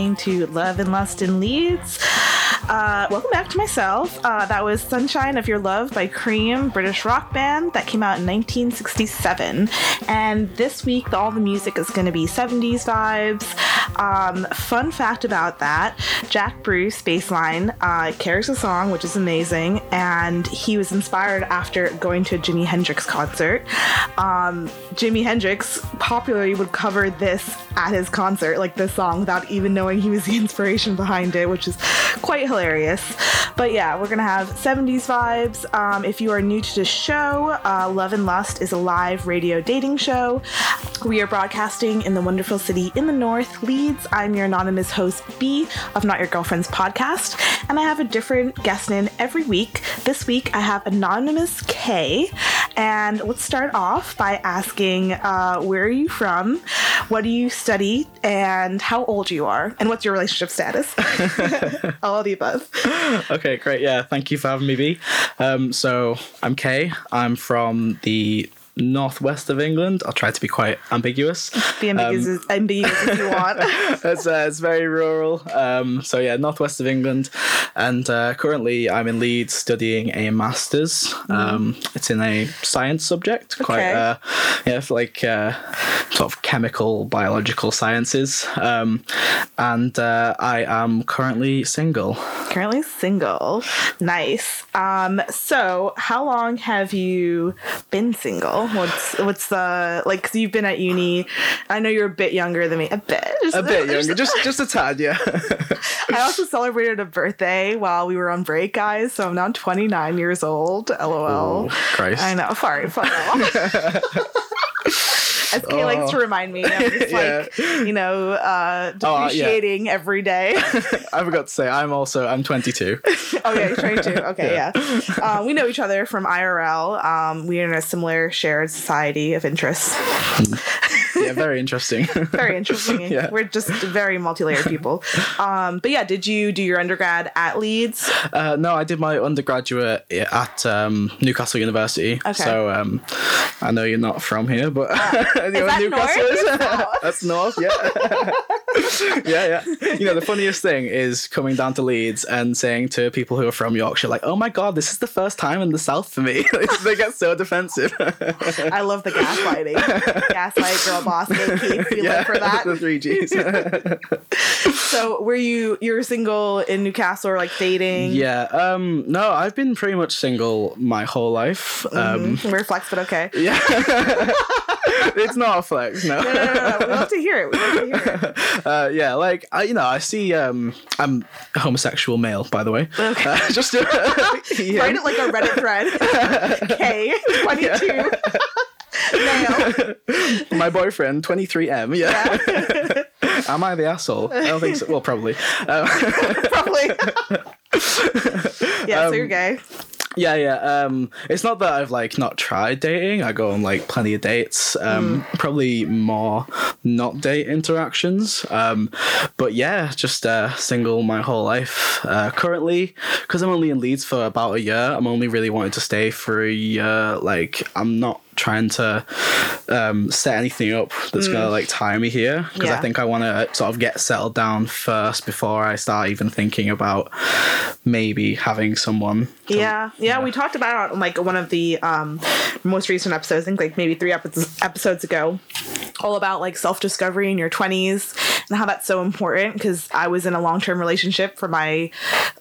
listening to Love and Lust in Leeds. Uh, welcome back to myself. Uh, that was Sunshine of Your Love by Cream, British rock band that came out in 1967. And this week, all the music is going to be 70s vibes. Um, fun fact about that Jack Bruce, bassline, uh, carries a song, which is amazing. And he was inspired after going to a Jimi Hendrix concert. Um, Jimi Hendrix popularly would cover this at his concert, like this song, without even knowing he was the inspiration behind it, which is quite hilarious. But yeah, we're gonna have 70s vibes. Um, if you are new to the show, uh, Love and Lust is a live radio dating show. We are broadcasting in the wonderful city in the north, Leeds. I'm your anonymous host, B of Not Your Girlfriend's podcast, and I have a different guest in every week. This week, I have anonymous K, and let's start off by asking uh, where are you from, what do you study, and how old you are, and what's your relationship status? All of the above. Okay, great. Yeah, thank you for having me, B. Um, so I'm Kay. I'm from the northwest of England. I'll try to be quite ambiguous. Be ambiguous, Um, ambiguous if you want. it's, uh, it's very rural. Um, so yeah, northwest of England, and uh, currently I'm in Leeds studying a master's. Um, it's in a science subject, quite Mm. Okay. uh, yeah, like uh, sort of chemical biological sciences. Um, and uh, I am currently single. Currently single. Nice. Um, so how long have you been single? What's what's the like? Cause you've been at uni. I know you're a bit younger than me. A bit. Just A bit younger, just just a tad, yeah. I also celebrated a birthday while we were on break, guys. So I'm now 29 years old. LOL. Oh, Christ. I know. Sorry. Fuck. As Kay likes to remind me, I'm just like, you know, uh, Oh, uh, yeah. depreciating every day. I forgot to say I'm also I'm 22. Oh yeah, 22. Okay, yeah. Uh, we know each other from IRL. Um, we are in a similar shared society of interests. Yeah, very interesting. Very interesting. Yeah. We're just very multi-layered people. Um, but yeah, did you do your undergrad at Leeds? Uh, no, I did my undergraduate at um, Newcastle University. Okay. So um, I know you're not from here, but you know that where north? Newcastle is? That's north, yeah. yeah, yeah. You know, the funniest thing is coming down to Leeds and saying to people who are from Yorkshire, like, oh my God, this is the first time in the south for me. they get so defensive. I love the gaslighting. Gaslight, girl boss, gatekeep. You live for that. the three G's. So were you you were single in Newcastle or like dating? yeah. Um, no, I've been pretty much single my whole life. Um, We're flex, but okay. Yeah. it's not a flex, no. No, no, no, no. We love to hear it. We love to hear it. Uh, yeah, like I, you know, I see. Um, I'm a homosexual male, by the way. Okay. Uh, just yeah. Write it like a Reddit thread. K, 22. Male. my boyfriend, 23M. Yeah. Yeah. Am I the asshole? I don't think so. Well, probably. Um, Probably. yeah, so Um, you're gay. yeah, yeah. Um, it's not that I've like not tried dating. I go on like plenty of dates. Um, probably more not date interactions. Um, but yeah, just uh, single my whole life. Uh, currently, because I'm only in Leeds for about a year, I'm only really wanting to stay for a year. Like, I'm not trying to um, set anything up that's gonna like tie me here because Yeah. I think I want to sort of get settled down first before I start even thinking about maybe having someone. to- Yeah, yeah, we talked about it on like one of the um, most recent episodes, I think like maybe three epi- episodes ago, all about like self discovery in your 20s and how that's so important because I was in a long term relationship for my,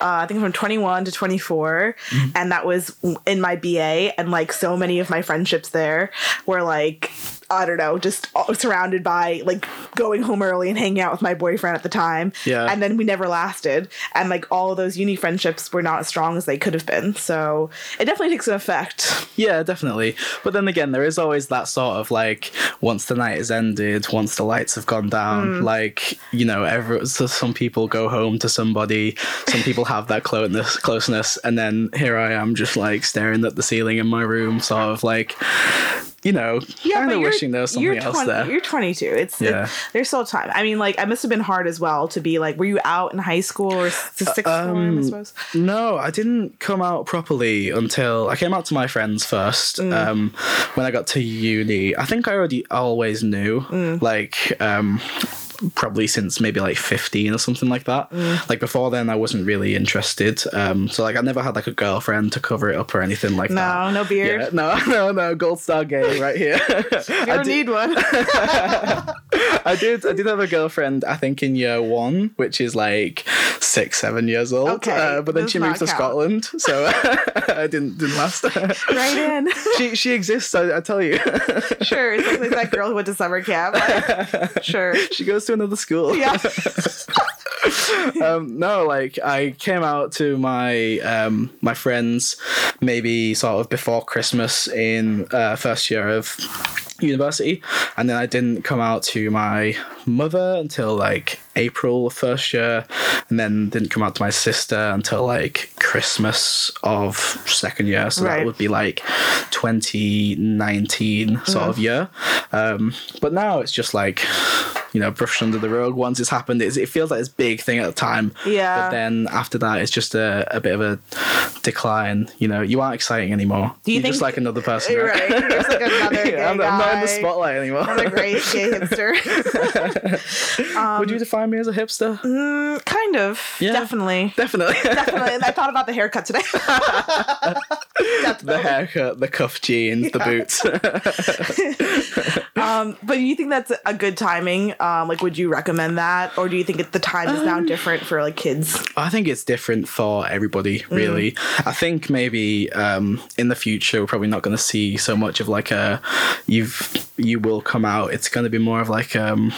uh, I think from 21 to 24, and that was in my BA, and like so many of my friendships there were like, I don't know, just surrounded by like going home early and hanging out with my boyfriend at the time. Yeah. And then we never lasted. And like all of those uni friendships were not as strong as they could have been. So it definitely takes an effect. Yeah, definitely. But then again, there is always that sort of like once the night has ended, once the lights have gone down, mm. like you know, every, so some people go home to somebody, some people have that closeness, closeness, and then here I am just like staring at the ceiling in my room, sort of like, you know, kind of wishing there was something you're else 20 there. You're 22. It's Yeah. it- there's still time. I mean, like, I must have been hard as well to be like, were you out in high school or s- sixth form? I Um, suppose. No, I didn't come out properly until I came out to my friends first. Mm. Um, when I got to uni, I think I already always knew. Mm. Like, um, probably since maybe like 15 or something like that. Like before then, I wasn't really interested. Um, so like I never had like a girlfriend to cover it up or anything like that. No, no beard. Yeah, no, no, no, gold star gay right here. You I don't need one. I did. I did have a girlfriend. I think in year one, which is like six, seven years old. Okay, Uh, but then she moved to count. Scotland, so I didn't didn't last. right in. she she exists. I, I tell you. Sure. It's like, like that girl who went to summer camp. Like, sure. she goes to another school. Yeah. um, no, like I came out to my um, my friends maybe sort of before Christmas in uh, first year of university, and then I didn't come out to my mother until like April of first year, and then didn't come out to my sister until like Christmas of second year. So Right. that would be like 2019 sort of year. Um, but now it's just like you know brushed under the rug once it's happened. It's, it feels like this big thing at the time. Yeah. But then after that, it's just a, a bit of a decline. You know, you aren't exciting anymore. Do you You're just like another person. Right? right. Like another gay I'm, I'm not in the spotlight anymore. Another great gay hipster. Would you define me as a hipster? Mm, kind of. Yeah. Definitely. Definitely. Definitely. I thought about the haircut today. the haircut, the cuff jeans, the boots. um, but you think that's a good timing? Um, like, would you recommend that, or do you think the time is Um, now different for like kids? I think it's different for everybody, really. I think maybe um, in the future we're probably not going to see so much of like a you've you will come out. It's going to be more of like um,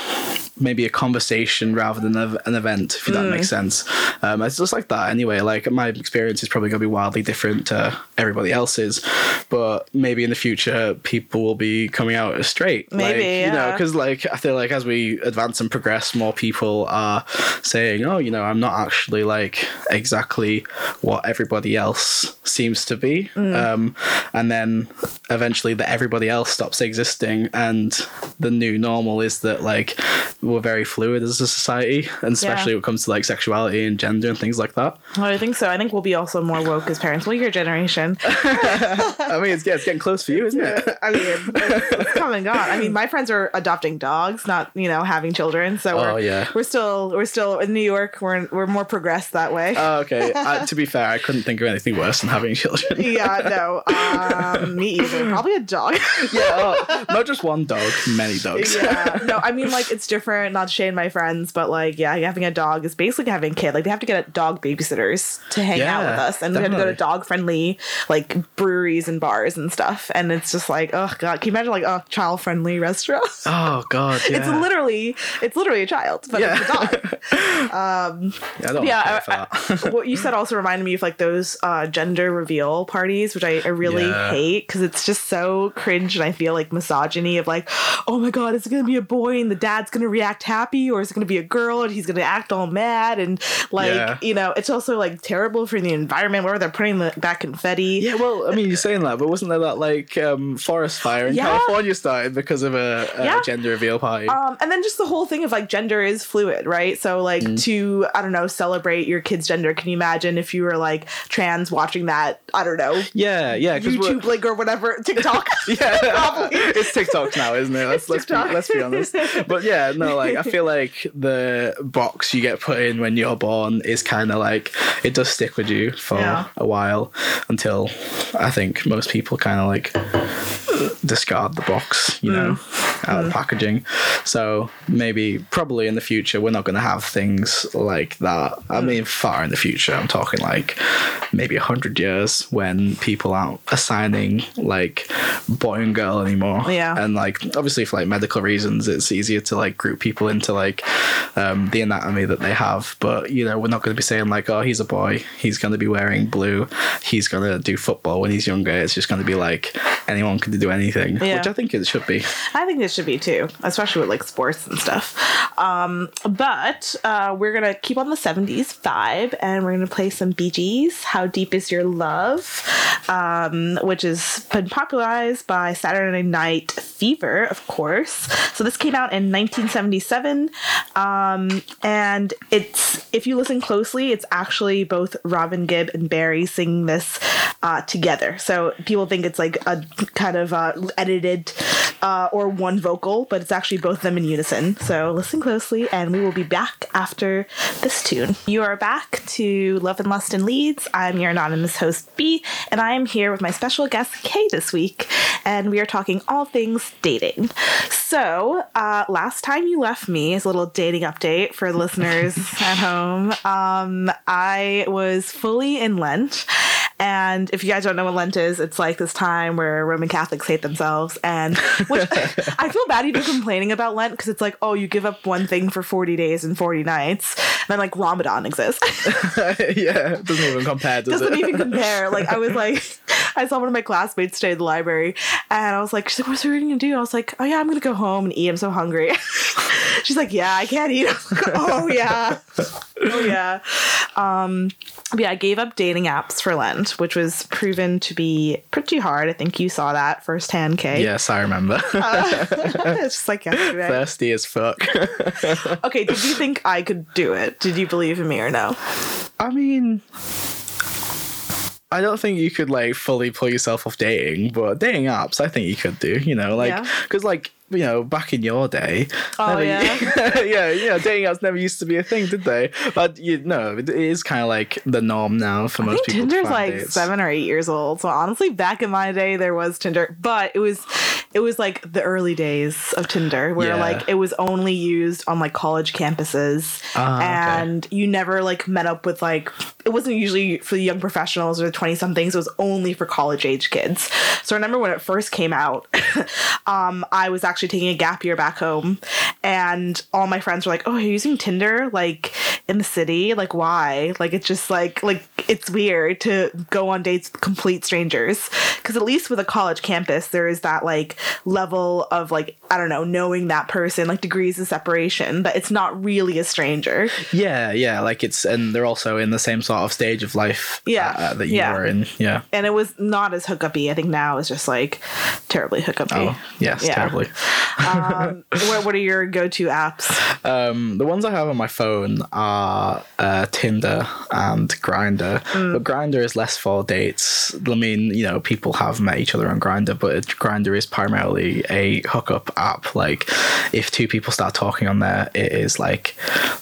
maybe a conversation rather than an event, if that makes sense. Um, it's just like that anyway. Like my experience is probably going to be wildly different to everybody else's, but maybe in the future people will be coming out as straight. Maybe, like, you know, because like I feel like as we advance and progress, more people are saying, "Oh, you know, I'm not actually like exactly what everybody else seems to be," Mm. um, and then eventually that everybody else stops existing, and the new normal is that like we're very fluid as a society, and especially Yeah. when it comes to like sexuality and gender and things like that. Well, I think so. I think we'll be also more woke as parents. Well, your generation. I mean, it's, yeah, it's getting close for you, isn't it? I mean, it's, and gone. I mean, my friends are adopting dogs, not you know having children. So Oh, we're, yeah. we're still we're still in New York. We're we're more progressed that way. Oh, okay. Uh, to be fair, I couldn't think of anything worse than having children. yeah, no, um, me either. Probably a dog. yeah, oh, not just one dog, many dogs. yeah, no, I mean like it's different. Not to shame my friends, but like yeah, having a dog is basically having a kid. Like they have to get a dog babysitters to hang out with us, and we have to go to dog friendly like breweries and bars and stuff. And it's just like oh god, can you imagine like a child friendly restaurant? Oh god, yeah. It's literally it's literally a child, but Yeah. it's a dog. yeah, yeah, yeah, I- that. what you said also reminded me of like those uh, gender reveal parties, which I, I really Yeah. hate because it's just so cringe and I feel like misogyny of like, oh my god, is it gonna be a boy and the dad's gonna react happy, or is it gonna be a girl and he's gonna act all mad and like Yeah. you know, it's also like terrible for the environment where they're putting the, that confetti. yeah, well, I mean, you're saying that, but wasn't there that like um, forest fire in Yeah. California started because of a, a Yeah. gender reveal party? Um, and then just the whole thing of like gender is fluid, right? So like Mm. to I don't know celebrate your kid's gender. Can you imagine if you were like trans watching that? I don't know yeah, yeah, YouTube link or whatever TikTok. yeah, Probably. it's TikTok now, isn't it? Let's let's be, let's be honest. But yeah, no, like I feel like the box you get put in when you're born is kind of like it does stick with you for Yeah. a while until I think most people kind of like discard the box, you know, Mm. out of the packaging. So maybe probably in the future we're not going to have things like that. Mm. I mean, far in the future, I'm talking like maybe a hundred years when people aren't assigning like boy and girl anymore. Yeah. and like obviously for like medical reasons, it's easier to like group people into like um, the anatomy that they have. But you know, we're not going to be saying like, oh, he's a boy, he's going to be wearing blue, he's going to do football when he's younger. It's just going to be like anyone can do anything, Yeah. which I think it should be. I think it should be too, especially with like sports and stuff. Um, but uh, we're gonna keep on the '70s vibe, and we're gonna play some Bee Gees. How deep is your love? Um, which has been popularized by Saturday Night Fever, of course. So this came out in 1977, um, and it's if you listen closely, it's actually both Robin Gibb and Barry singing this uh, together. So people think it's like a kind of uh, edited uh, or one vocal, but it's actually both of them in unison. So listen closely, and we will be back after this tune. You are back to Love and Lust and Leeds. I'm your anonymous host, B, and I am here with my special guest, Kay, this week, and we are talking all things dating. So, uh, last time you left me as a little dating update for listeners at home, um, I was fully in Lent. And if you guys don't know what Lent is, it's like this time where Roman Catholics hate themselves. And which I feel bad even complaining about Lent because it's like, oh, you give up one thing for 40 days and 40 nights. And then like Ramadan exists. yeah, it doesn't even compare, does doesn't it? even compare. Like I was like, I saw one of my classmates stay in the library, and I was like, she's like, what's we gonna do? I was like, oh yeah, I'm gonna go home and eat. I'm so hungry. She's like, yeah, I can't eat. Like, oh yeah, oh yeah. Um, yeah, I gave up dating apps for Lent, which was proven to be pretty hard. I think you saw that firsthand, Kay. yes, I remember. it's just like yesterday. Thirsty as fuck. Okay, did you think I could do it? Did you believe in me or no? I mean, I don't think you could like fully pull yourself off dating, but dating apps, I think you could do. You know, like Yeah. because like you know back in your day, Oh, never- yeah? yeah, yeah, dating apps never used to be a thing, did they? But you know, it is kind of like the norm now for I most think people. Tinder's like dates. seven or eight years old. So honestly, back in my day, there was Tinder, but it was it was like the early days of Tinder, where Yeah. like it was only used on like college campuses, okay. and you never like met up with like it wasn't usually for the young professionals or the twenty somethings. It was only for college age kids. So I remember when it first came out, um, I was actually taking a gap year back home, and all my friends were like, "Oh, you're using Tinder like in the city? Like why? Like it's just like like it's weird to go on dates with complete strangers because at least with a college campus there is that like level of like I don't know knowing that person like degrees of separation that it's not really a stranger. Yeah, yeah, like it's and they're also in the same sort of stage of life. Yeah, uh, that you yeah. were in. Yeah. And it was not as hookup-y. I think now it's just like terribly hookup-y. Oh, yes, Yeah. terribly. um, what, what are your go-to apps? Um, the ones I have on my phone are uh, Tinder and Grindr, Mm. but Grindr is less for dates. I mean, you know, people have met each other on Grindr, but Grindr is primarily a hookup app. Like, if two people start talking on there, it is like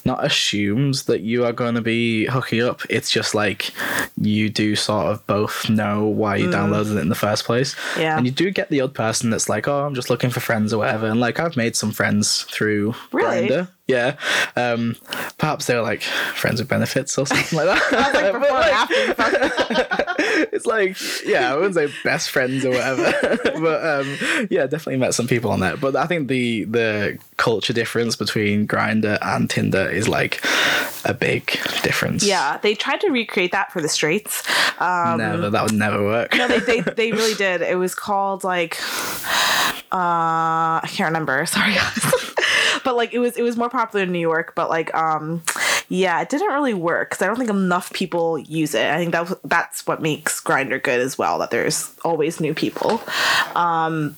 not assumes that you are going to be hooking up. It's just like you do sort of both know why you downloaded it in the first place. Mm. Yeah. and you do get the odd person that's like, oh, I'm just looking for friends or whatever. And like, I've made some friends through Really? Grindr. Yeah. Um, perhaps they're like friends with benefits or something like that. Like But, like, after you fuck- it's like, yeah, I wouldn't say best friends or whatever, but um, yeah, definitely met some people on there. But I think the the culture difference between Grindr and Tinder is like a big difference. Yeah, they tried to recreate that for the straights. Um, never that would never work. no, they, they they really did. It was called like uh I can't remember. Sorry guys. but like it was it was more popular in New York, but like um yeah, it didn't really work cuz I don't think enough people use it. I think that that's what makes Grindr good as well that there's always new people. Um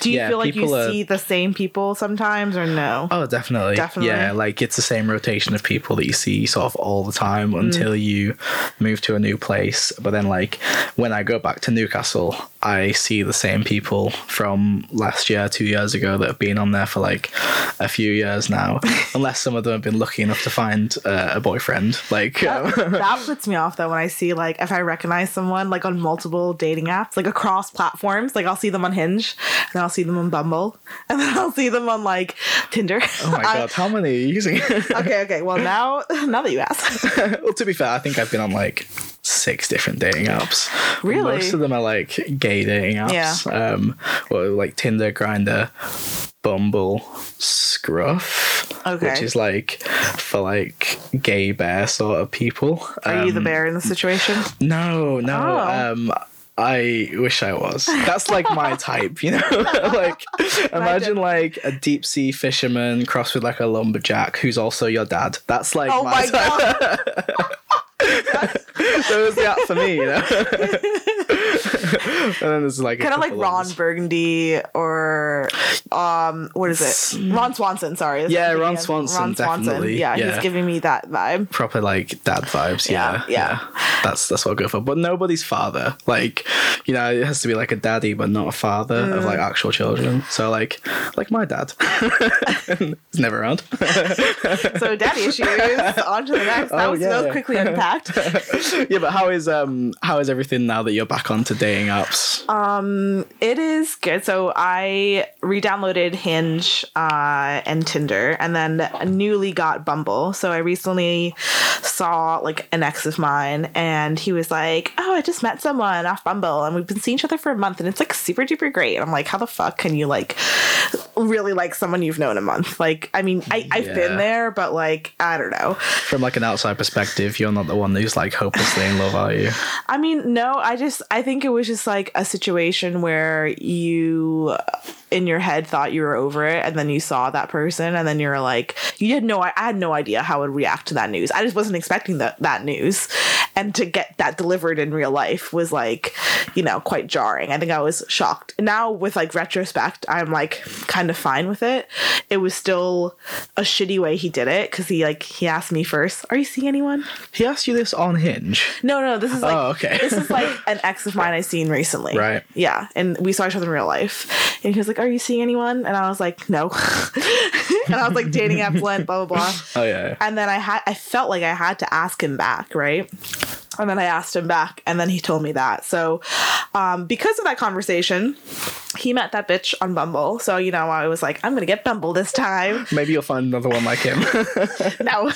do you Yeah, feel like you are- see the same people sometimes or no? Oh, definitely. Definitely. Yeah, like it's the same rotation of people that you see sort of all the time Mm. until you move to a new place. But then, like, when I go back to Newcastle, I see the same people from last year, two years ago that have been on there for like a few years now, unless some of them have been lucky enough to find uh, a boyfriend. Like, um, that puts me off though when I see like if I recognize someone like on multiple dating apps, like across platforms. Like I'll see them on Hinge, and I'll see them on Bumble, and then I'll see them on like Tinder. oh my god, how many are you using? okay, okay. Well now, now that you ask, well, to be fair, I think I've been on like six different dating apps. Really? Most of them are like gay dating apps. Yeah. Um, well, like Tinder, Grindr, Bumble, Scruff. Okay. Which is like for like gay bear sort of people. are you the Um, bear in the situation? No, no. Oh. Um, I wish I was. That's like my type, you know. like, imagine like a deep sea fisherman crossed with like a lumberjack who's also your dad. That's like Oh my type. god! so it was the app for me, you know. and then there's like kind of like Ron. Burgundy or um, what is it? Ron Swanson. Sorry. That's Yeah, what I'm Ron. Swanson, definitely, Yeah, yeah. he's giving me that vibe. proper like dad vibes. Yeah, Yeah, yeah. That's that's what I go for. But nobody's father. Like, you know, it has to be like a daddy, but not a father of Mm. like actual children. So like, like my dad. He's never around. So daddy issues. On to the next. That Oh, was yeah, quickly unpacked. yeah, but how is um how is everything now that you're back onto dating apps? Um, it is good. So I re-downloaded Hinge uh, and Tinder, and then newly got Bumble. So I recently saw like an ex of mine, and he was like, "Oh, I just met someone off Bumble, and we've been seeing each other for a month, and it's like super duper great." And I'm like, "How the fuck can you like really like someone you've known a month?" Like, I mean, I, I've been there, but like, I don't know. From like an outside perspective, you're not the one who's like hopelessly in love, are you? I mean, no, I just I think it was just like a situation where you in your head thought you were over it and then you saw that person and then you're like you had no I had no idea how I would react to that news. I just wasn't expecting that that news. And to get that delivered in real life was like, you know, quite jarring. I think I was shocked. Now with like retrospect, I'm like kind of fine with it. It was still a shitty way he did it cuz he like he asked me first, "Are you seeing anyone?" He asked you this on Hinge. No, no, this is like Oh, okay. this is like an ex of mine I seen recently. Right. Yeah, and we saw each other in real life, and he was like, "Are you seeing anyone?" And I was like, "No," and I was like, "Dating app blend, blah blah blah." Oh yeah. And then I had I felt like I had to ask him back, right? And then I asked him back, and then he told me that. So, um, because of that conversation, he met that bitch on Bumble. So you know, I was like, I'm gonna get Bumble this time. Maybe you'll find another one like him. no.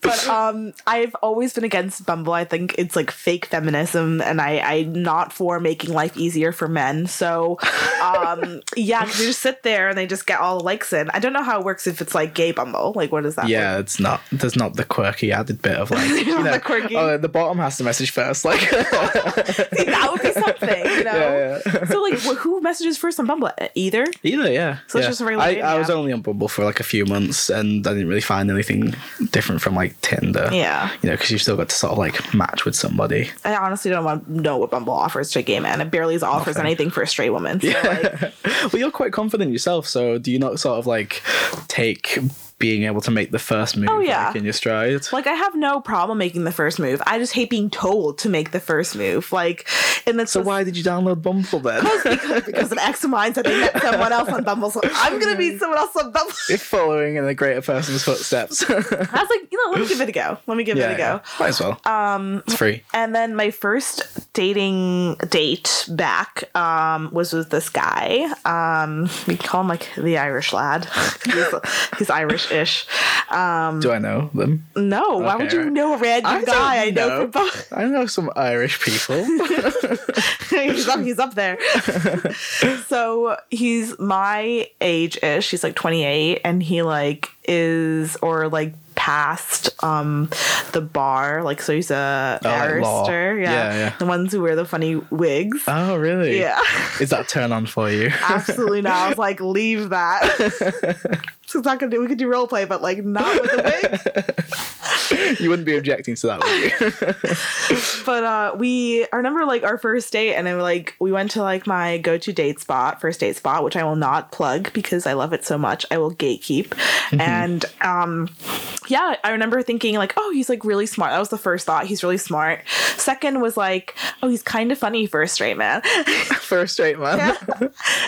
but um I've always been against Bumble. I think it's like fake feminism and I I'm not for making life easier for men. So um yeah, cuz they just sit there and they just get all the likes in. I don't know how it works if it's like gay Bumble. Like what is that? yeah, it's not. There's not the quirky added bit of like you The quirky. Oh, the bottom has to message first. Like See, that would be something, you know. Yeah, yeah. So like wh- who messages first on Bumble? Either? Either, yeah. So it's yeah. just a regular I, was only on Bumble for like a few months, and I didn't really find anything different from like Tinder. Yeah. You know, because you've still got to sort of like match with somebody. I honestly don't want to know what Bumble offers to a gay man. It barely offers Okay. anything for a straight woman. So like well, you're quite confident yourself, so do you not sort of like take being able to make the first move Oh, yeah. like, in your stride? Like I have no problem making the first move. I just hate being told to make the first move. Like, and that's so why did you download Bumble then? because, because an ex of mine said they met someone else on Bumble, so I'm gonna meet someone else on Bumble. if following in a greater person's footsteps. I was like, you know, let me give it a go. Let me give yeah, it a go. yeah. might as well. Um, it's free. And then my first dating date back um, was with this guy. Um, we call him like the Irish lad. he's, he's Irish-ish. Um, Do I know them? no, why would you right. know a random I guy? I know know. from. I know some Irish people. he's up he's up there so he's my age ish he's like 28 and he like is or like past um the bar like so he's a Oh, like barrister yeah. Yeah, yeah. the ones who wear the funny wigs oh, really? yeah Is that turn on for you? absolutely not i was like leave that it's not gonna do we could do role play but like not with the wig? You wouldn't be objecting to that, would you? but uh we I remember like our first date and then like we went to like my go-to date spot first date spot which I will not plug because I love it so much. I will gatekeep. And um yeah I remember thinking like oh he's like really smart. That was the first thought. He's really smart. Second was like oh he's kind of funny for a straight man. For a straight man.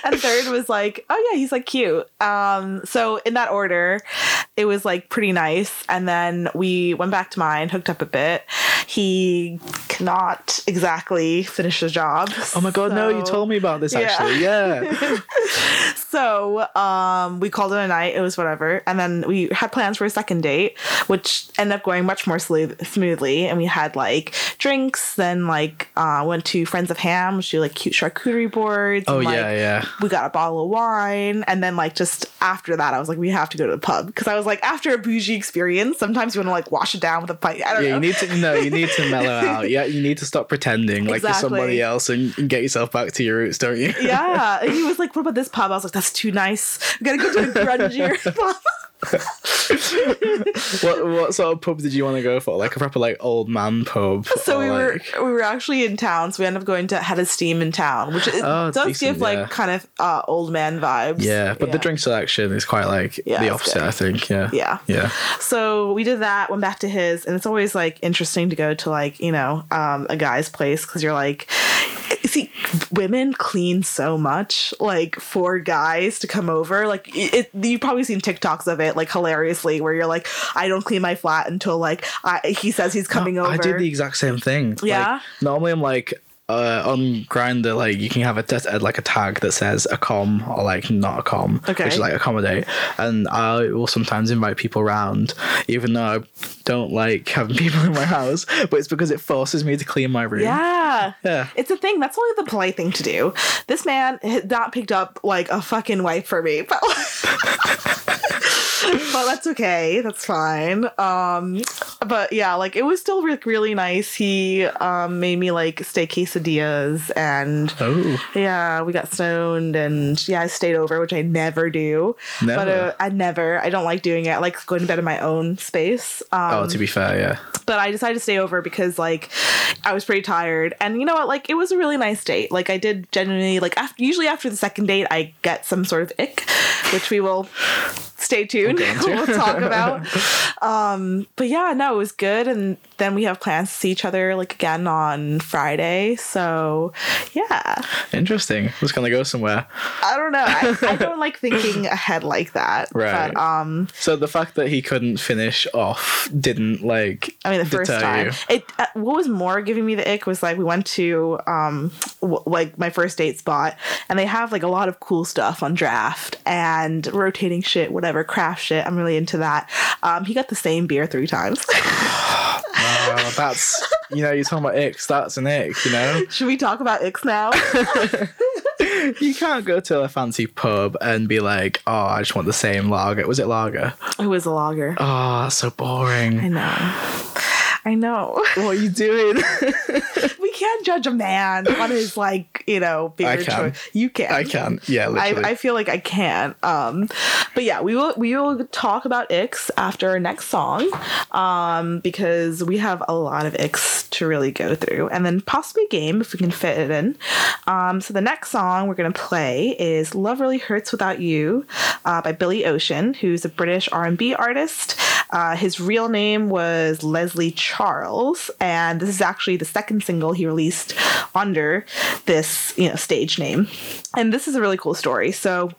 and third was like oh yeah he's like cute. Um so in that order it was like pretty nice and then we went back to mine hooked up a bit he cannot exactly finish the job Oh my god, no, you told me about this Yeah. actually. Yeah. so um we called it a night. It was whatever. And then we had plans for a second date which ended up going much more smooth- smoothly. And we had like drinks then like uh went to friends of ham which do like cute charcuterie boards oh and, like, yeah, yeah. we got a bottle of wine. And then like just after that i was like we have to go to the pub. Because i was like after a bougie experience sometimes you want to like wash it down with a pint i don't Yeah, know. you need to no, you need to mellow out. Yeah, you need to stop pretending like you're somebody else and, and get yourself back to your roots, don't you? yeah. He was like what about this pub? I was like that's too nice. We gotta go to a grungier pub what what sort of pub did you want to go for? Like a proper like old man pub? So we were we were actually in town, so we ended up going to Head of Steam in town, which Oh, does decent, give like kind of uh, old man vibes. Yeah, but the drink selection is quite like Yeah, the opposite. good. I think. Yeah. Yeah. Yeah. So we did that, went back to his, and it's always like interesting to go to like, you know, um, a guy's place because you're like, see, women clean so much, like for guys to come over. Like, it, you've probably seen TikToks of it, like hilariously, where you're like, I don't clean my flat until like I, he says he's coming over. I did the exact same thing. Yeah? Like, normally, I'm like. Uh, on Grindr, like you can have a like a tag that says a com or like not a com, Okay. which is like accommodate. And I will sometimes invite people around, even though I don't like having people in my house. But it's because it forces me to clean my room. yeah. Yeah. It's a thing. That's only the polite thing to do. This man had not picked up like a fucking wife for me, but but that's okay. That's fine. Um, but yeah, like it was still re- really nice. He um made me like steak quesadillas and. Oh, Yeah, we got stoned and yeah, I stayed over, which I never do. But Never? uh, I never, I don't like doing it. I like going to bed in my own space. Um, oh. To be fair, yeah. but I decided to stay over because like I was pretty tired, and you know what? Like it was a really nice date. Like I did genuinely like after, usually after the second date, I get some sort of ick, which we will stay tuned. Okay. we'll talk about. Um, but yeah, no, it was good, and then we have plans to see each other like again on Friday. So yeah, Interesting. Let's gonna go somewhere. I don't know. I, I don't like thinking ahead like that. Right. But um, So the fact that he couldn't finish off didn't like. I mean, the first time. you. It uh, what was more giving me the ick was like we went to um w- like my first date spot, and they have like a lot of cool stuff on draft and rotating shit, whatever craft shit. I'm really into that. Um, he got the same beer three times. Oh, that's you know you're talking about X. That's an X. You know Should we talk about X now? you can't go to a fancy pub and be like, oh, I just want the same lager. Was it lager? it was a lager. Oh, that's so boring. I know. I know. What are you doing? we can't judge a man on his like you know can. choice. You can. I can. Yeah, literally. I, I feel like I can. Um, but yeah, we will we will talk about icks after our next song, um, because we have a lot of icks to really go through, and then possibly game if we can fit it in. Um, so the next song we're gonna play is "Love Really Hurts Without You" uh, by Billy Ocean, who's a British R and B artist. Uh, his real name was Leslie Charles, and this is actually the second single he released under this, you know, stage name. And this is a really cool story. So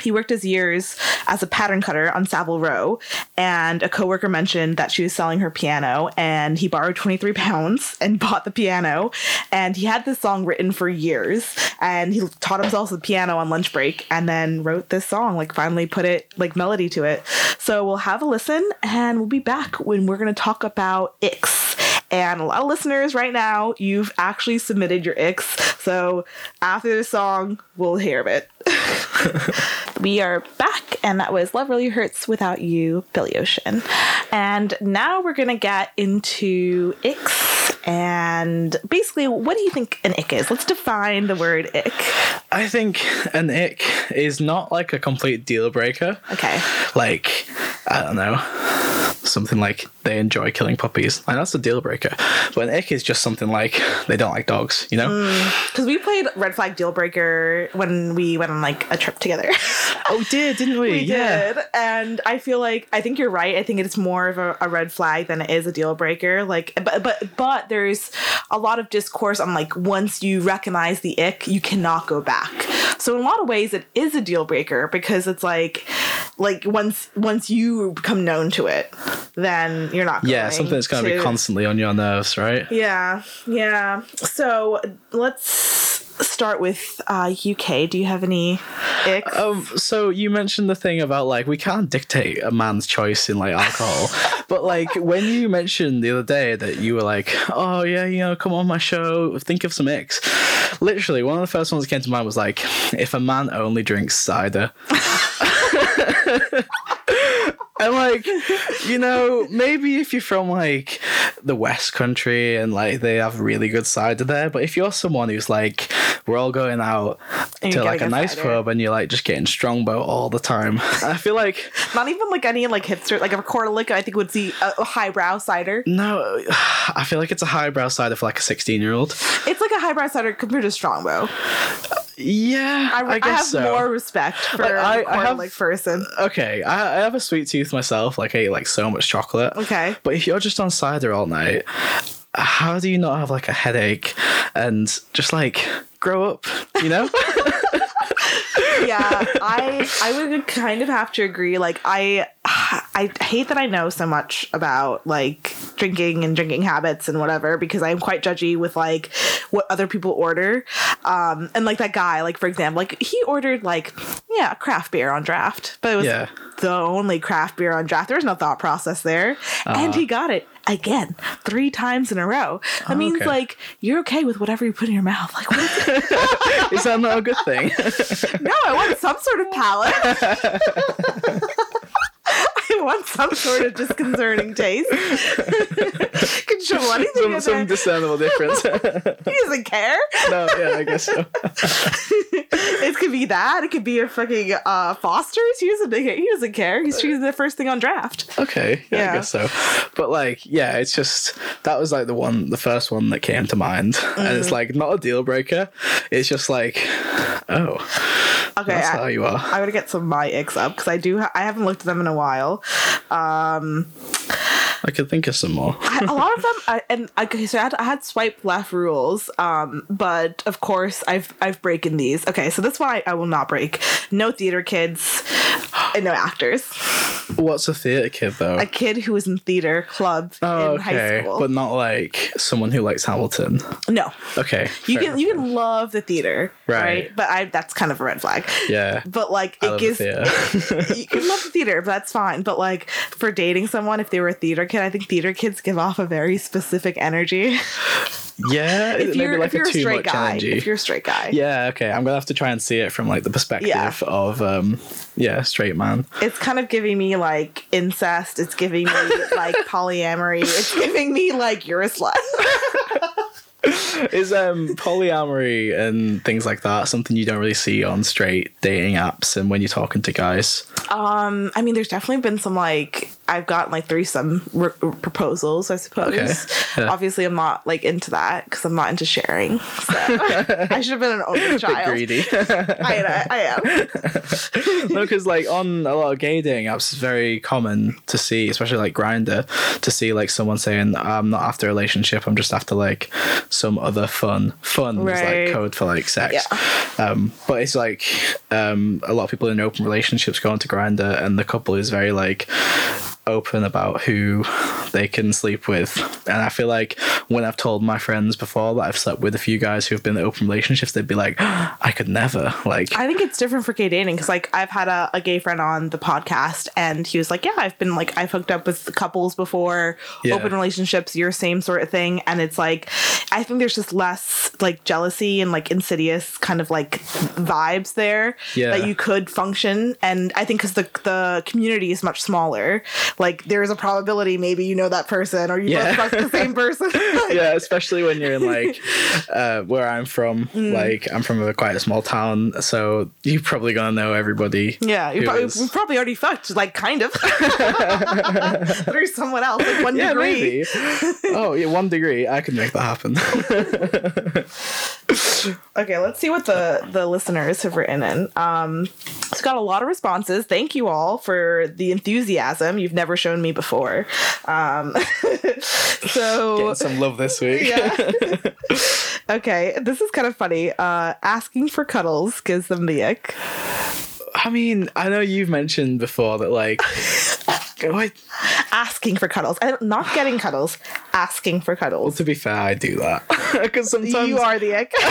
he worked his years as a pattern cutter on Savile Row, and a coworker mentioned that she was selling her piano, and he borrowed 23 pounds and bought the piano. And he had this song written for years, and he taught himself the piano on lunch break, and then wrote this song, like finally put it like melody to it. So we'll have a listen, and we'll be back when we're gonna talk about icks. And a lot of listeners right now, you've actually submitted your icks. So after the song, we'll hear of it. we are back, and that was Love Really Hurts Without You, Billy Ocean. And now we're going to get into icks. And basically, what do you think an ick is? Let's define the word ick. I think an ick is not like a complete deal breaker. Okay. Like, I don't know, something like they enjoy killing puppies. and that's a deal breaker. But an ick is just something like they don't like dogs. You know? Hmm. Because we played Red Flag Deal Breaker when we went on like a trip together. Oh, did didn't we? We did. And I feel like I think you're right. I think it's more of a, a red flag than it is a deal breaker. Like but but but there's a lot of discourse on like once you recognize the ick, you cannot go back. So in a lot of ways it is a deal breaker because it's like like once once you become known to it, then you're not Yeah, something that's going to be constantly on your nerves, right? Yeah, yeah. So let's start with uh, UK. Do you have any icks? Um, so you mentioned the thing about like we can't dictate a man's choice in like alcohol, but like when you mentioned the other day that you were like, oh yeah, you know, come on my show, think of some icks. Literally, one of the first ones that came to mind was like, if a man only drinks cider. And like, you know, maybe if you're from like the West Country and like they have a really good cider there, but if you're someone who's like, we're all going out And to like a nice cider. pub and you're like just getting Strongbow all the time, I feel like Not even like any like hipster, like a lick. I think would see a, a highbrow cider. no, I feel like it's a highbrow cider for like a 16 year old. It's like a highbrow cider compared to Strongbow. Yeah, I, I, I, have so. more respect for Like, I- a I quarter have- lick person. Okay, I, I have a sweet tooth myself. Like I eat like so much chocolate. Okay. But if you're just on cider all night, how do you not have like a headache and just like grow up? You know? yeah, I I would kind of have to agree. Like I I hate that I know so much about like drinking and drinking habits and whatever because I'm quite judgy with like what other people order. Um and like that guy, like for example, like he ordered like yeah, craft beer on draft. But it was Yeah. the only craft beer on draft. There was no thought process there. And he got it again three times in a row. That oh, means okay. like you're okay with whatever you put in your mouth. Like what is it? Is that not a good thing? No, I want some sort of palate. Want some sort of disconcerting taste. Can show anything some some discernible difference. He doesn't care. no, yeah, I guess so. it could be that. It could be a fucking uh, Foster's. He doesn't. He doesn't care. He's choosing the first thing on draft. Okay, yeah, Yeah. I guess so. But like, yeah, it's just that was like the one, the first one that came to mind, and Mm. it's like not a deal breaker. It's just like, oh, Okay, that's I, how you are. I'm gonna get some of my icks up because I do. Ha- I haven't looked at them in a while. Um, I could think of some more. I- a lot of them I, and okay so I had, I had swipe left rules um but of course i've i've broken these okay so this one I, will not break no theater kids and no actors What's a theatre kid though? a kid who was in theater club oh, in high okay, school but not like someone who likes Hamilton. no Okay, you can you can love the theater right, Right. but i that's kind of a red flag Yeah. but like it gives the you can love the theater, but that's fine. But like for dating someone, if they were a theater kid, I think theater kids give off a very specific energy. yeah, if you're like if you're a a straight guy, energy. if you're a straight guy, yeah, okay. I'm gonna have to try and see it from like the perspective Yeah. of um, yeah, straight man. it's kind of giving me like incest. It's giving me like polyamory. It's giving me like you're a slut. Is um polyamory and things like that something you don't really see on straight dating apps and when you're talking to guys? Um, I mean, there's definitely been some like I've gotten like threesome r- r- proposals, I suppose. Okay. Yeah. Obviously, I'm not like into that because I'm not into sharing. So I should have been an only Bit child. greedy. I, I am. no, because like on a lot of gay dating apps, it's very common to see, especially like Grindr, to see like someone saying, "I'm not after a relationship. I'm just after like some other fun. Fun is Right. like code for like sex. Yeah. Um, but it's like um, a lot of people in open relationships go onto Grindr, and the couple is very like open about who they can sleep with. And I feel like when I've told my friends before that I've slept with a few guys who have been in open relationships, they'd be like, I could never. Like, I think it's different for gay dating because, like, I've had a, a gay friend on the podcast, and he was like, "Yeah, I've been like, I've hooked up with couples before, Yeah. open relationships, your same sort of thing." And it's like, I think there's just less like jealousy and like insidious kind of like vibes there Yeah. that you could function. And I think because the the community is much smaller, like there is a probability maybe you know that person or you Yeah. both fuck the same person. yeah, especially when you're in like uh, where I'm from. Mm. Like I'm from a quite a small town, so you're probably gonna know everybody. Yeah, you probably, is- probably already fucked, like kind of. There's someone else, like one yeah, degree. maybe. oh, yeah, one degree. I could make that happen. Okay, let's see what the the listeners have written in. Um, it's got a lot of responses. Thank you all for the enthusiasm you've never shown me before. Um, so Getting some love this week. yeah. okay, this is kind of funny. Uh, asking for cuddles gives them the ick. I mean, I know you've mentioned before that like. Asking for cuddles, and not getting cuddles. Asking for well, cuddles. to be fair, I do that because sometimes You are the ick.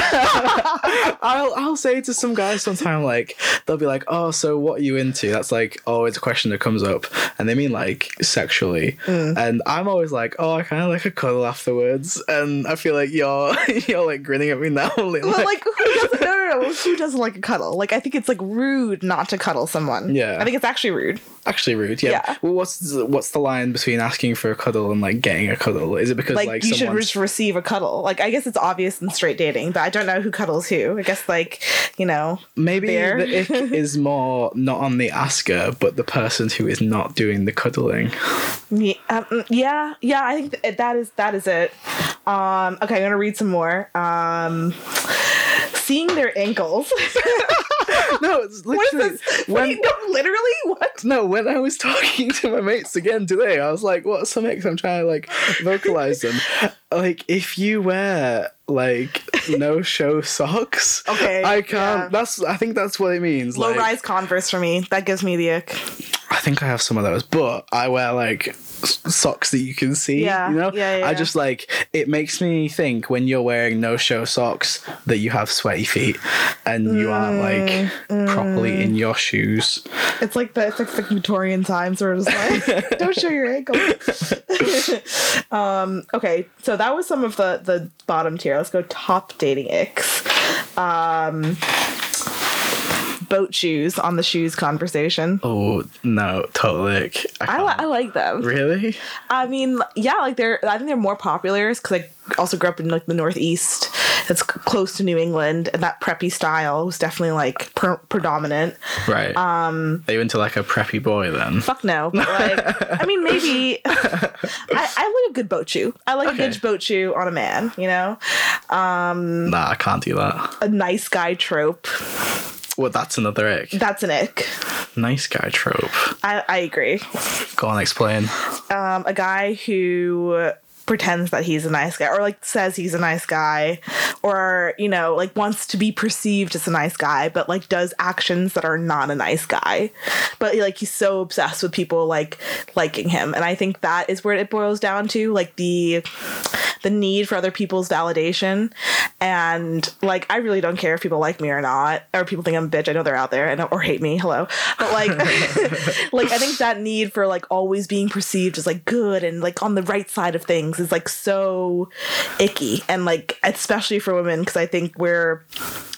I'll I'll say to some guys sometime like they'll be like, "Oh, so what are you into?" That's like always a question that comes up, and they mean like sexually, Mm. and I'm always like, "Oh, I kind of like a cuddle afterwards," and I feel like you're you're like grinning at me now. Like, Well, like who doesn't? No, no, no. Who doesn't like a cuddle? Like I think it's like rude not to cuddle someone. Yeah. I think it's actually rude. Actually rude. Yeah. Yeah. Well, what's what's the line between asking for a cuddle and like getting a cuddle? Is it because like, like, you should just receive a cuddle. Like I guess it's obvious in straight dating, but I don't know who cuddles who. I guess like you know maybe there? the ick is more not on the asker, but the person who is not doing the cuddling. Yeah, um, mm, yeah, yeah. I think that is that is it. Um, okay, I'm gonna read some more. Um, seeing their ankles. No, it's what is literally this? when Wait, no, literally what? no when I was talking to my mates again today, I was like, "What are some icks?" I'm trying to like vocalize them. Like if you wear like no show socks, Okay, I can't. yeah. That's I think that's what it means. Low like, rise Converse for me. That gives me the ick. I think I have some of those, but I wear like socks that you can see. Yeah, you know. yeah, yeah, I just like it makes me think when you're wearing no show socks that you have sweaty feet and you aren't like Mm, properly in your shoes. It's like the it's like the Victorian times where it's like don't show your ankles. um, okay, so that was some of the the bottom tier. Let's go top dating icks. Um, boat shoes on the shoes conversation. Oh no, totally. I, li- I like them. really. I mean, yeah, like they're. I think they're more popular because I also grew up in like the Northeast. It's close to New England, and that preppy style was definitely like per- predominant. Right. Um. Are you into like a preppy boy then? Fuck no, but like, I mean, maybe I, I like a good boat shoe. I like Okay. a good boat shoe on a man. You know, Um. Nah, I can't do that. a nice guy trope. Well, that's another ick. That's an ick. Nice guy trope. I, I agree. Go on, explain. um, a guy who pretends that he's a nice guy or like says he's a nice guy or you know like wants to be perceived as a nice guy but like does actions that are not a nice guy. But like he's so obsessed with people like liking him. And i think that is where it boils down to like the the need for other people's validation. And like i really don't care if people like me or not or people think i'm a bitch. I know they're out there and or hate me hello. But like like i think that need for like always being perceived as like good and like on the right side of things is like so icky and like especially for women because i think we're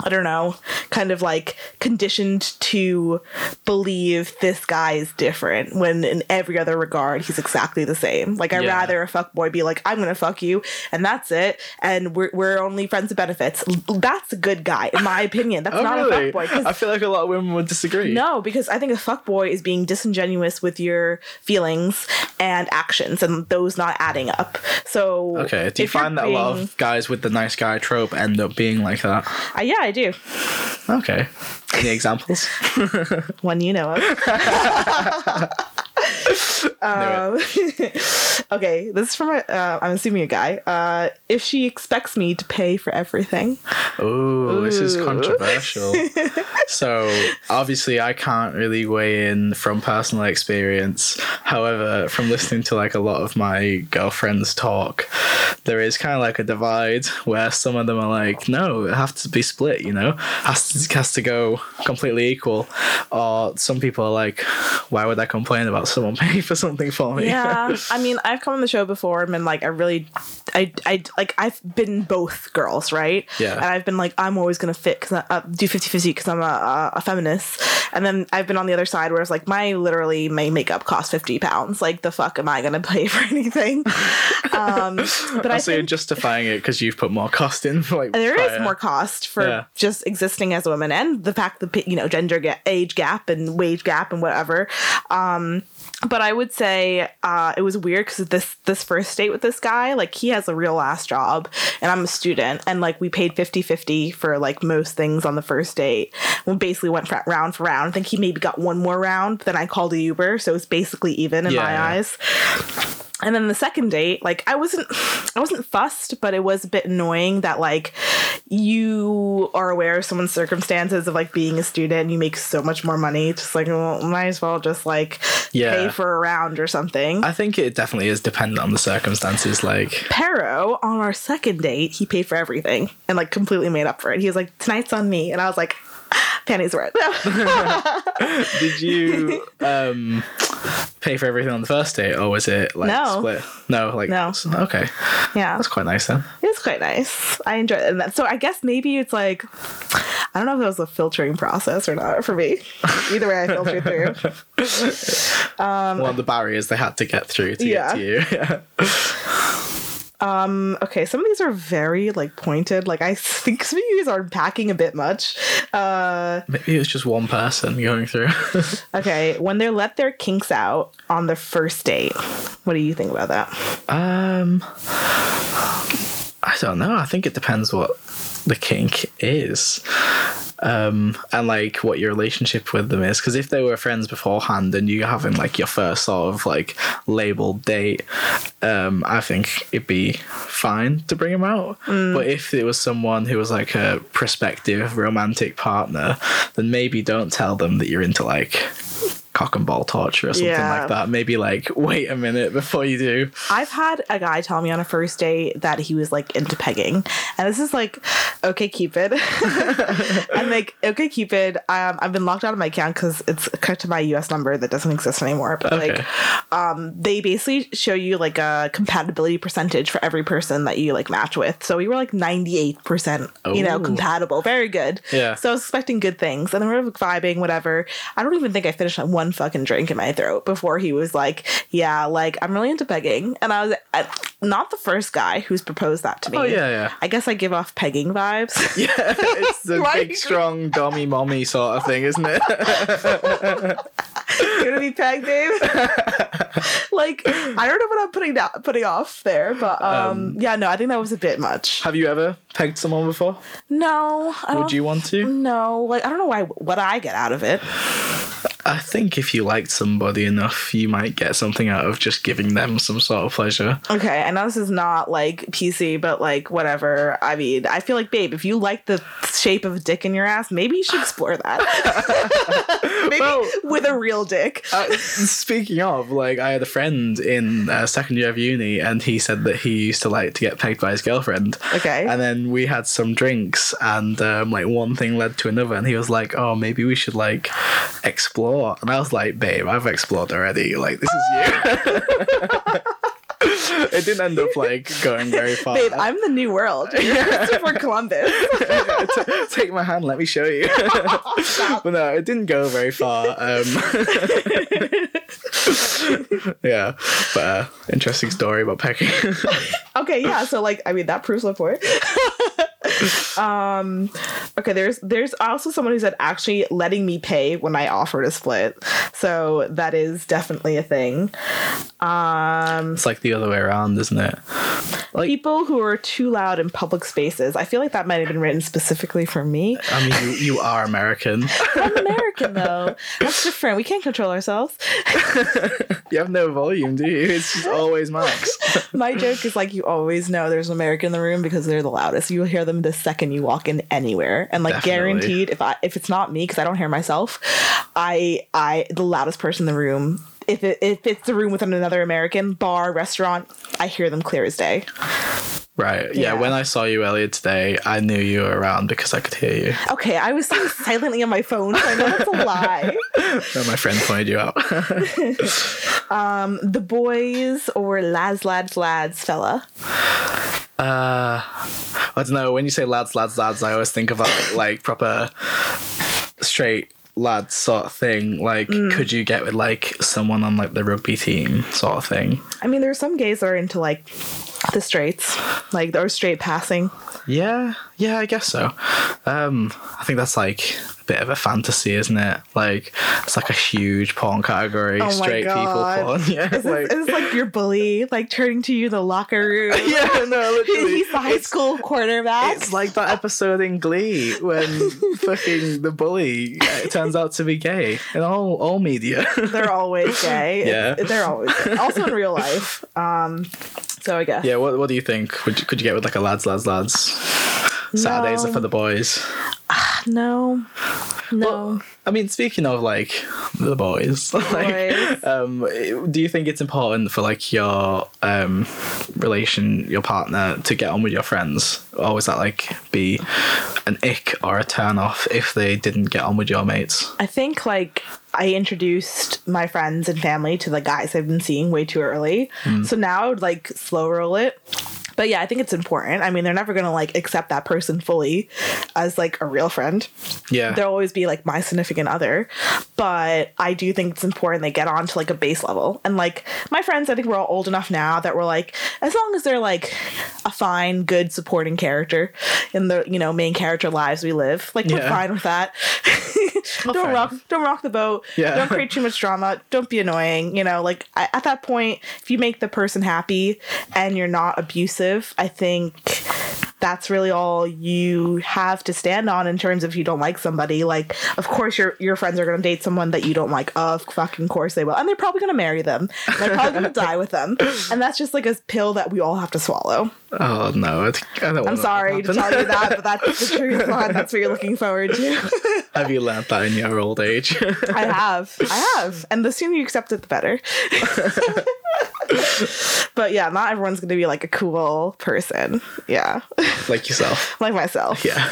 i don't know kind of like conditioned to believe this guy is different when in every other regard he's exactly the same like i'd Yeah. rather a fuck boy be like i'm gonna fuck you and that's it and we're, we're only friends with benefits that's a good guy in my opinion that's Oh, not really? a fuck boy I feel like a lot of women would disagree. no, because I think a fuckboy is being disingenuous with your feelings and actions and those not adding up. So Okay. Do you find that a lot of guys with the nice guy trope end up being like that? Uh, yeah, I do. Okay. Any examples? One you know of. um, okay, this is from a, uh, I'm assuming a guy. Uh, if she expects me to pay for everything, Ooh, this is controversial. so obviously, I can't really weigh in from personal experience. However, from listening to like a lot of my girlfriends talk, there is kind of like a divide where some of them are like, "No, it has to be split," you know, has to has to go completely equal. Or some people are like, "Why would I complain about someone pay for something for me?" Yeah, I mean, I've come on the show before and been like, I really, I, I, like, I've been both girls, right? Yeah. And I've been like, I'm always gonna fit because I uh, do 50 50 because I'm a, a, feminist. And then I've been on the other side where it's like, my literally, my makeup costs 50 pounds. Like, the fuck am I gonna pay for anything? um, but I so you're justifying it because you've put more cost in. For Like there is prior. more cost for Yeah. just existing as a woman and the fact that you know gender ga- age gap and wage gap and whatever um but i would say uh it was weird because this this first date with this guy like he has a real last job and i'm a student and like we paid 50 50 for like most things on the first date. We basically went for, round for round. I think he maybe got one more round then i called a uber so it's basically even in Yeah, my eyes and then the second date like i wasn't i wasn't fussed but it was a bit annoying that like you are aware of someone's circumstances of like being a student and you make so much more money just like well might as well just like Yeah. pay for a round or something I think it definitely is dependent on the circumstances. Like, Pero on our second date, he paid for everything and like completely made up for it. He was like, "Tonight's on me," and I was like, "Pennies worth." did you um pay for everything on the first date, or was it like No. split? No, like No. Okay, yeah, that's quite nice then. it was quite nice. I enjoyed it. And so I guess maybe it's like, I don't know if that was a filtering process or not for me. Either way, I filtered through. Um, One of the barriers they had to get through to Yeah. get to you. Yeah. Okay, some of these are very like pointed. Like I think some of these are packing a bit much. Uh, Maybe it's just one person going through. okay, when they let their kinks out on the first date, what do you think about that? um, I don't know. I think it depends what the kink is. Um, and like what your relationship with them is. Because if they were friends beforehand and you having like your first sort of like labeled date, um, I think it'd be fine to bring them out. But if it was someone who was like a prospective romantic partner, then maybe don't tell them that you're into like cock and ball torture or something Yeah. like that. Maybe like wait a minute before you do. I've had a guy tell me on a first date that he was like into pegging, and this is like, OkCupid. I'm like, OkCupid. Um, I've been locked out of my account because it's cut to my U.S. number that doesn't exist anymore. But Okay. like, um, they basically show you like a compatibility percentage for every person that you like match with. So we were like 98 percent, you know, compatible. Very good. Yeah. So I was expecting good things, and then we're vibing, whatever. I don't even think I finished like one fucking drink in my throat before he was like, "Yeah, like I'm really into pegging," and I was uh, not the first guy who's proposed that to me. Oh, yeah, yeah. I guess I give off pegging vibes. Yeah, it's the big, strong, dommy, mommy sort of thing, isn't it? Gonna be pegged, babe? like I don't know what I'm putting down, putting off there, but um, yeah, no, I think that was a bit much. Have you ever pegged someone before? No, I Would you want to? No, like I don't know why. What I get out of it. I think if you liked somebody enough, you might get something out of just giving them some sort of pleasure. Okay, I know this is not like PC, but like whatever. I mean, I feel like, babe, if you like the shape of a dick in your ass, maybe you should explore that. maybe Well- with a real dick. Uh, speaking of, like, I had a friend in uh, second year of uni, and he said that he used to like to get pegged by his girlfriend. Okay. And then we had some drinks, and um, like one thing led to another, and he was like, "Oh, maybe we should like explore." And I was like, "Babe, I've explored already. Like, this is you." it didn't end up like going very far. Babe, I'm the new world. You're Christopher Columbus. T- take my hand let me show you but no it didn't go very far um yeah but uh, interesting story about pegging okay, yeah. So like, I mean, that proves my point. um, okay. There's there's also someone who said actually letting me pay when I offer to split. So that is definitely a thing. Um, it's like the other way around isn't it like people who are too loud in public spaces. I feel like that might have been written specifically for me. i mean you, you are american I'm American though. That's different. We can't control ourselves. you have no volume do you it's just always max My joke is like you always know there's an American in the room because they're the loudest. You'll hear them the second you walk in anywhere, and like Definitely. guaranteed, if I if it's not me because I don't hear myself, I I the loudest person in the room. If it if it's the room with another American bar restaurant, I hear them clear as day. right yeah, Yeah. when i saw you earlier today i knew you were around because i could hear you Okay, I was sitting silently on my phone, so I know that's a lie. my friend pointed you out The boys or lads, lads, lads, fella. Uh, I don't know. When you say lads, lads, lads, I always think of like proper straight lad sort of thing. Like, could you get with like someone on like the rugby team sort of thing? I mean, there are some gays that are into like the straights, like or straight passing. Yeah, yeah, I guess so. Um, I think that's like bit of a fantasy, isn't it? Like, it's like a huge porn category. Oh my straight people porn. Yeah, it's like, like your bully, like turning to you the locker room? yeah, no, literally. He's the high It's- school quarterback. It's like that episode in Glee when fucking the bully uh, turns out to be gay in all all media. They're always gay. Yeah. They're always gay. also in real life. Um, so I guess yeah, what what do you think? Would you, could you get with like a lads, lads, lads? Saturdays are for the boys. no, no. Well, I mean, speaking of like the boys, like, Boys. um, do you think it's important for like your um relation, your partner, to get on with your friends, or was that like be an ick or a turn off if they didn't get on with your mates? I think like I introduced my friends and family to the guys I've been seeing way too early. Hmm. So now I would like slow roll it. But yeah, I think it's important. I mean, they're never gonna like accept that person fully as like a real friend. Yeah. They'll always be like my significant other. But I do think it's important they get on to like a base level. And like my friends, I think we're all old enough now that we're like, as long as they're like a fine, good supporting character in the you know main character lives we live, like we're fine with that. don't rock, don't rock the boat. Yeah. Don't create too much drama. Don't be annoying. You know, like I, at that point, if you make the person happy and you're not abusive, I think that's really all you have to stand on in terms of if you don't like somebody. Like, of course, your your friends are gonna date someone that you don't like. Of fucking course they will, and they're probably gonna marry them. And they're probably gonna die with them, and that's just like a pill that we all have to swallow. Oh no, I, I don't. I'm sorry to tell you that, but that's the truth, man. That's what you're looking forward to. Have you learned that in your old age? I have. I have. And the sooner you accept it, the better. but yeah, not everyone's to be like a cool person. Yeah. like yourself. like myself. Yeah.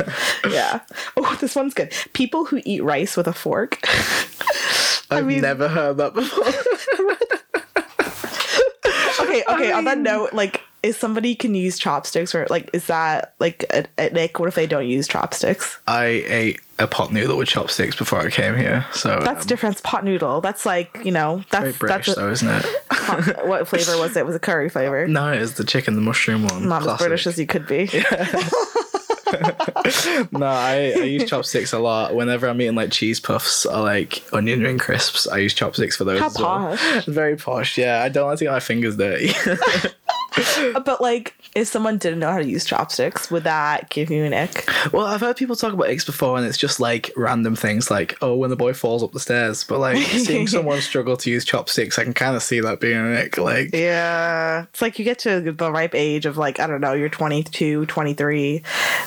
Yeah. Oh, this one's good. People who eat rice with a fork. I've mean- never heard that before. okay, okay, on that note, like, if somebody can use chopsticks or like, is that like a, an ick? What if they don't use chopsticks? I ate a pot noodle with chopsticks before I came here, so That's um, different. It's pot noodle. That's like, you know, very that's, British that's though, isn't it? a, what flavor was it? Was a curry flavor? no, it was the chicken, the mushroom one. Not as British as you could be. No, I, I use chopsticks a lot. Whenever I'm eating like cheese puffs or like onion ring crisps, I use chopsticks for those. How as well. Very posh. Yeah, I don't like to get my fingers dirty. But like, if someone didn't know how to use chopsticks, would that give you an ick? well, I've heard people talk about icks before, and it's just like random things, like oh, when the boy falls up the stairs. But like seeing someone struggle to use chopsticks, I can kind of see that being an ick. Like, Yeah. It's like you get to the ripe age of like, I don't know, you're 22, 23,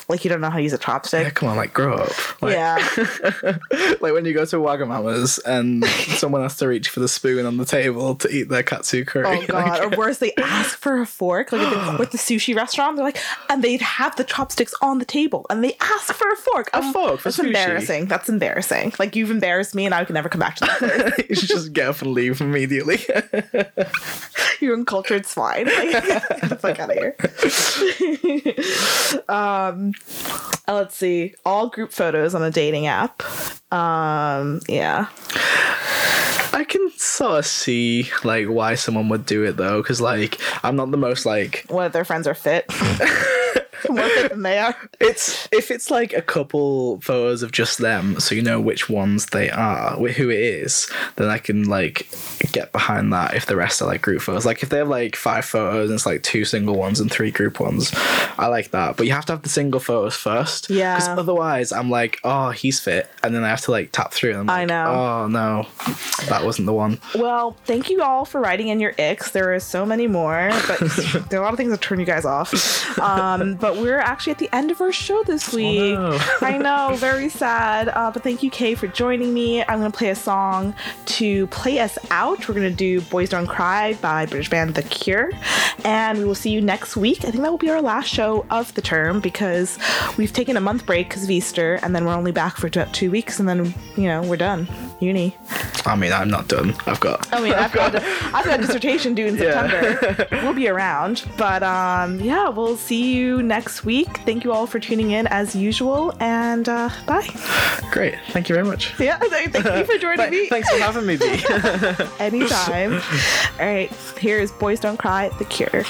like you don't know how to use a yeah, chopstick. come on, like grow up. Like, Yeah. like when you go to Wagamama's and someone has to reach for the spoon on the table to eat their katsu curry. Oh god. Or worse, they ask for a fork. Like at the- with the sushi restaurant, they're like, and they'd have the chopsticks on the table, and they ask for a fork. A Um, fork for That's sushi? embarrassing. That's embarrassing. Like you've embarrassed me, and I can never come back to that. place. you should just get up and leave immediately. you uncultured swine. Like, get the fuck out of here. um, let's see. All group photos on a dating app. Um, yeah. I can sort of see like why someone would do it though, because like I'm not the most like What if their friends are fit? More fit than they are. it's if it's like a couple photos of just them, so you know which ones they are, who it is, then I can like get behind that. If the rest are like group photos, like if they have like five photos and it's like two single ones and three group ones, I like that. But you have to have the single photos first, Yeah. Because otherwise, I'm like, oh, he's fit, and then I have to like tap through. And I like, know. Oh no, that wasn't the one. Well, thank you all for writing in your icks. There are so many more, but there are a lot of things that turn you guys off. Um, but we're actually at the end of our show this week. no. I know, very sad. Uh, but thank you, K, for joining me. I'm going to play a song to play us out. We're going to do Boys Don't Cry by British band The Cure. And we will see you next week. I think that will be our last show of the term because we've taken a month break because of Easter, and then we're only back for about two weeks, and then, you know, we're done. Uni. I mean, I'm not done. I've got. I mean, I've got I've got a dissertation due in September. we'll be around, but um, yeah, we'll see you next next week. Thank you all for tuning in as usual, and uh, bye. Great. Thank you very much. Yeah, thank you for joining me. Thanks for having me, Anytime. All right, here is Boys Don't Cry, The Cure.